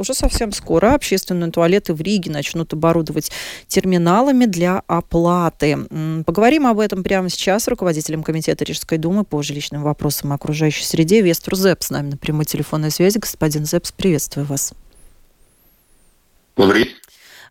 уже совсем скоро общественные туалеты в Риге начнут оборудовать терминалами для оплаты. Поговорим об этом прямо сейчас с руководителем Комитета Рижской думы по жилищным вопросам и окружающей среде Вестру Зепс с нами на прямой телефонной связи. Господин Зепс, приветствую вас. Добрый.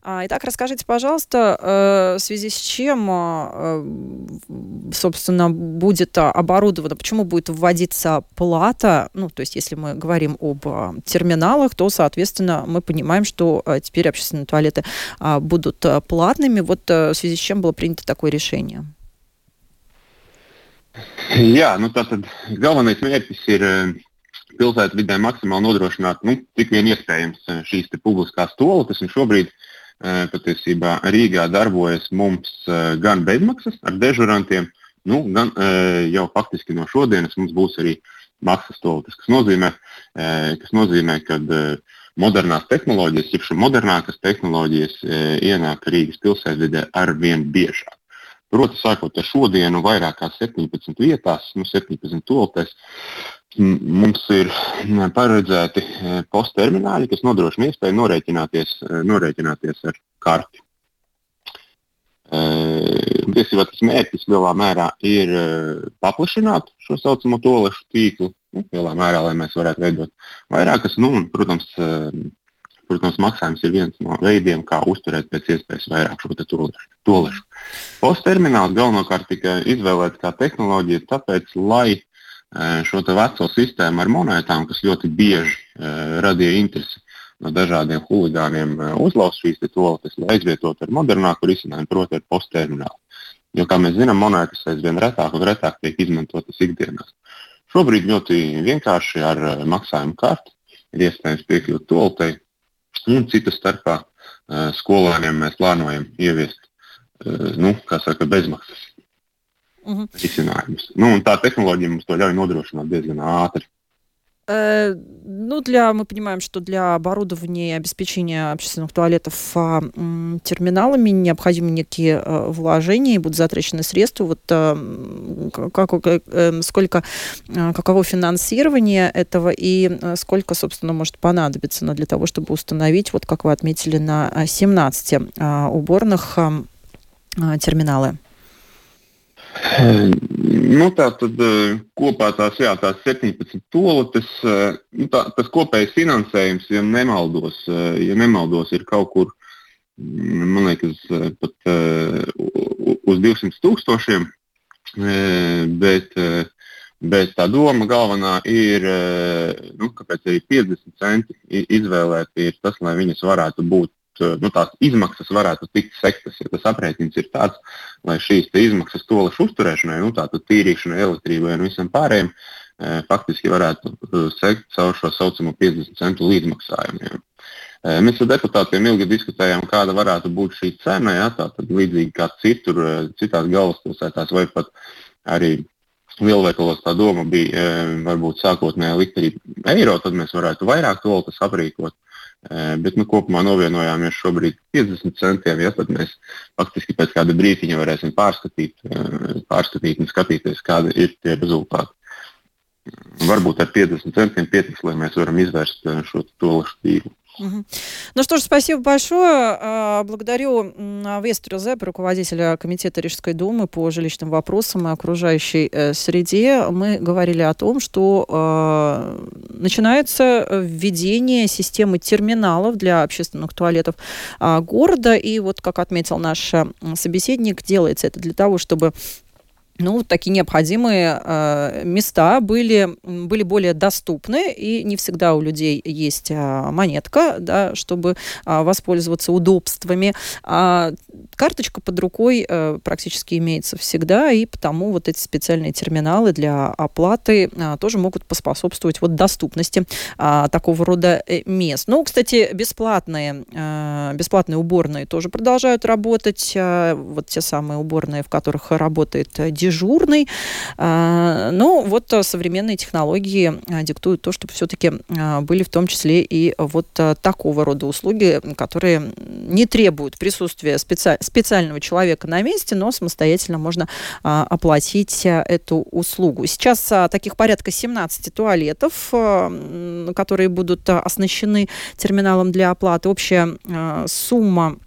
А, итак, расскажите, пожалуйста, э, в связи с чем, э, собственно, будет оборудовано, почему будет вводиться плата, ну, то есть если мы говорим об э, терминалах, то, соответственно, мы понимаем, что теперь общественные туалеты а, будут платными. Вот в связи с чем было принято такое решение? Jā, nu tātad galvenais mērķis ir pilsētu vidē maksimāli nodrošināt, nu, cik vien iespējams šīs publiskās toaletes. Un šobrīd uh, patiesībā Rīgā darbojas mums gan bezmaksas ar dežurantiem, nu, gan jau faktiski no šodienas mums būs arī maksas toaletes, kas nozīmē, kas nozīmē ka modernās tehnoloģijas, jeb modernākas tehnoloģijas ienāk Rīgas pilsētvidē ar vien biežāk. Proti, sākot ar šodienu, vairāk kā 17 vietās, nu, 17 toaletes, Mums ir paredzēti e, posttermināļi, kas nodrošina iespēju norēķināties, e, norēķināties ar karti. Tiesībā tas mērķis lielā mērā ir e, paplašināt šo saucamo tolešu tīklu, nu, lielā mērā, lai mēs varētu veidot vairākas. Nu, un, protams, protams, maksājums ir viens no veidiem, kā uzturēt pēc iespējas vairāk šo tolešu. Posttermināls galvenokārt tika izvēlēts kā tehnoloģija, tāpēc, lai šo veco sistēmu ar monētām, kas ļoti bieži radīja interesi no dažādiem huligāniem, uzlauzt šīs toaletes, lai aizvietotu ar modernāku risinājumu, proti, ar postterminālu. Jo, kā mēs zinām, monētas aizvien retāk un retāk tiek izmantotas ikdienās. Šobrīd ļoti vienkārši ar maksājumu karti ir iespējams piekļūt toaletei, un citas starpā skolēniem mēs plānojam ieviest nu, saka, bezmaksas угу. risinājumus. Nu, tā tehnoloģija mums to ļauj nodrošināt diezgan ātri. Э, ну, для, мы понимаем, что для оборудования и обеспечения общественных туалетов а, терминалами необходимы некие а, вложения и будут затрачены средства. Вот а, как, сколько, каково финансирование этого и сколько, собственно, может понадобиться но для того, чтобы установить, вот как вы отметили, на 17 а, уборных а, терминалы? Nu, tā tad kopā tās, jā, tās 17 tolotes, nu, tā, tas kopējais finansējums, ja nemaldos, ja nemaldos, ir kaut kur, man liekas, pat uz 200 tūkstošiem, bet, bet tā doma galvenā ir, nu, kāpēc arī 50 centi izvēlēti ir tas, lai viņas varētu būt Eh, nu, tās izmaksas varētu tikt sektas. Ja tas aprēķins ir tāds, lai šīs izmaksas tolašu uzturēšanai, nu, tātad tīrīšanai, elektrībai un visam pārējiem, eh, faktiski varētu eh, sekt caur šo saucamo 50 centu līdzmaksājumiem. Mēs ar deputātiem ilgi diskutējām, kāda varētu būt šī cena. Ja, tātad līdzīgi kā citur, citās galvaspilsētās vai pat arī lielveikalos tā doma bija varbūt sākotnēji likt arī eiro, tad mēs varētu vairāk toltas aprīkot. Bet nu, kopumā novienojāmies šobrīd 50 centiem. Ja, tad mēs faktiski pēc kāda brīdiņa varēsim pārskatīt, pārskatīt un skatīties, kādi ir tie rezultāti. Varbūt ar 50 centiem pietiks, lai mēs varam izvērst šo tolašu tīklu. Ну что ж, спасибо большое. А, благодарю Вестру Зеп, руководителя Комитета Рижской думы по жилищным вопросам и окружающей э, среде. Мы говорили о том, что э, начинается введение системы терминалов для общественных туалетов э, города. И вот, как отметил наш собеседник, делается это для того, чтобы ну, такие необходимые э, места были, были более доступны, и не всегда у людей есть э, монетка, да, чтобы э, воспользоваться удобствами. А карточка под рукой э, практически имеется всегда, и потому вот эти специальные терминалы для оплаты э, тоже могут поспособствовать вот доступности э, такого рода э, мест. Ну, кстати, бесплатные, э, бесплатные уборные тоже продолжают работать. Э, вот те самые уборные, в которых работает дежурный дежурный. Но вот современные технологии диктуют то, чтобы все-таки были в том числе и вот такого рода услуги, которые не требуют присутствия специ... специального человека на месте, но самостоятельно можно оплатить эту услугу. Сейчас таких порядка 17 туалетов, которые будут оснащены терминалом для оплаты. Общая сумма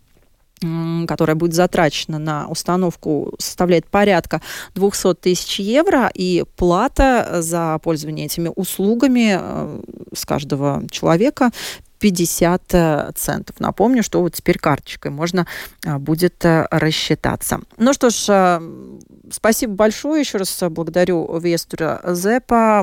которая будет затрачена на установку, составляет порядка 200 тысяч евро, и плата за пользование этими услугами э, с каждого человека 50 э, центов. Напомню, что вот теперь карточкой можно э, будет рассчитаться. Ну что ж, спасибо большое. Еще раз благодарю Вестура Зепа.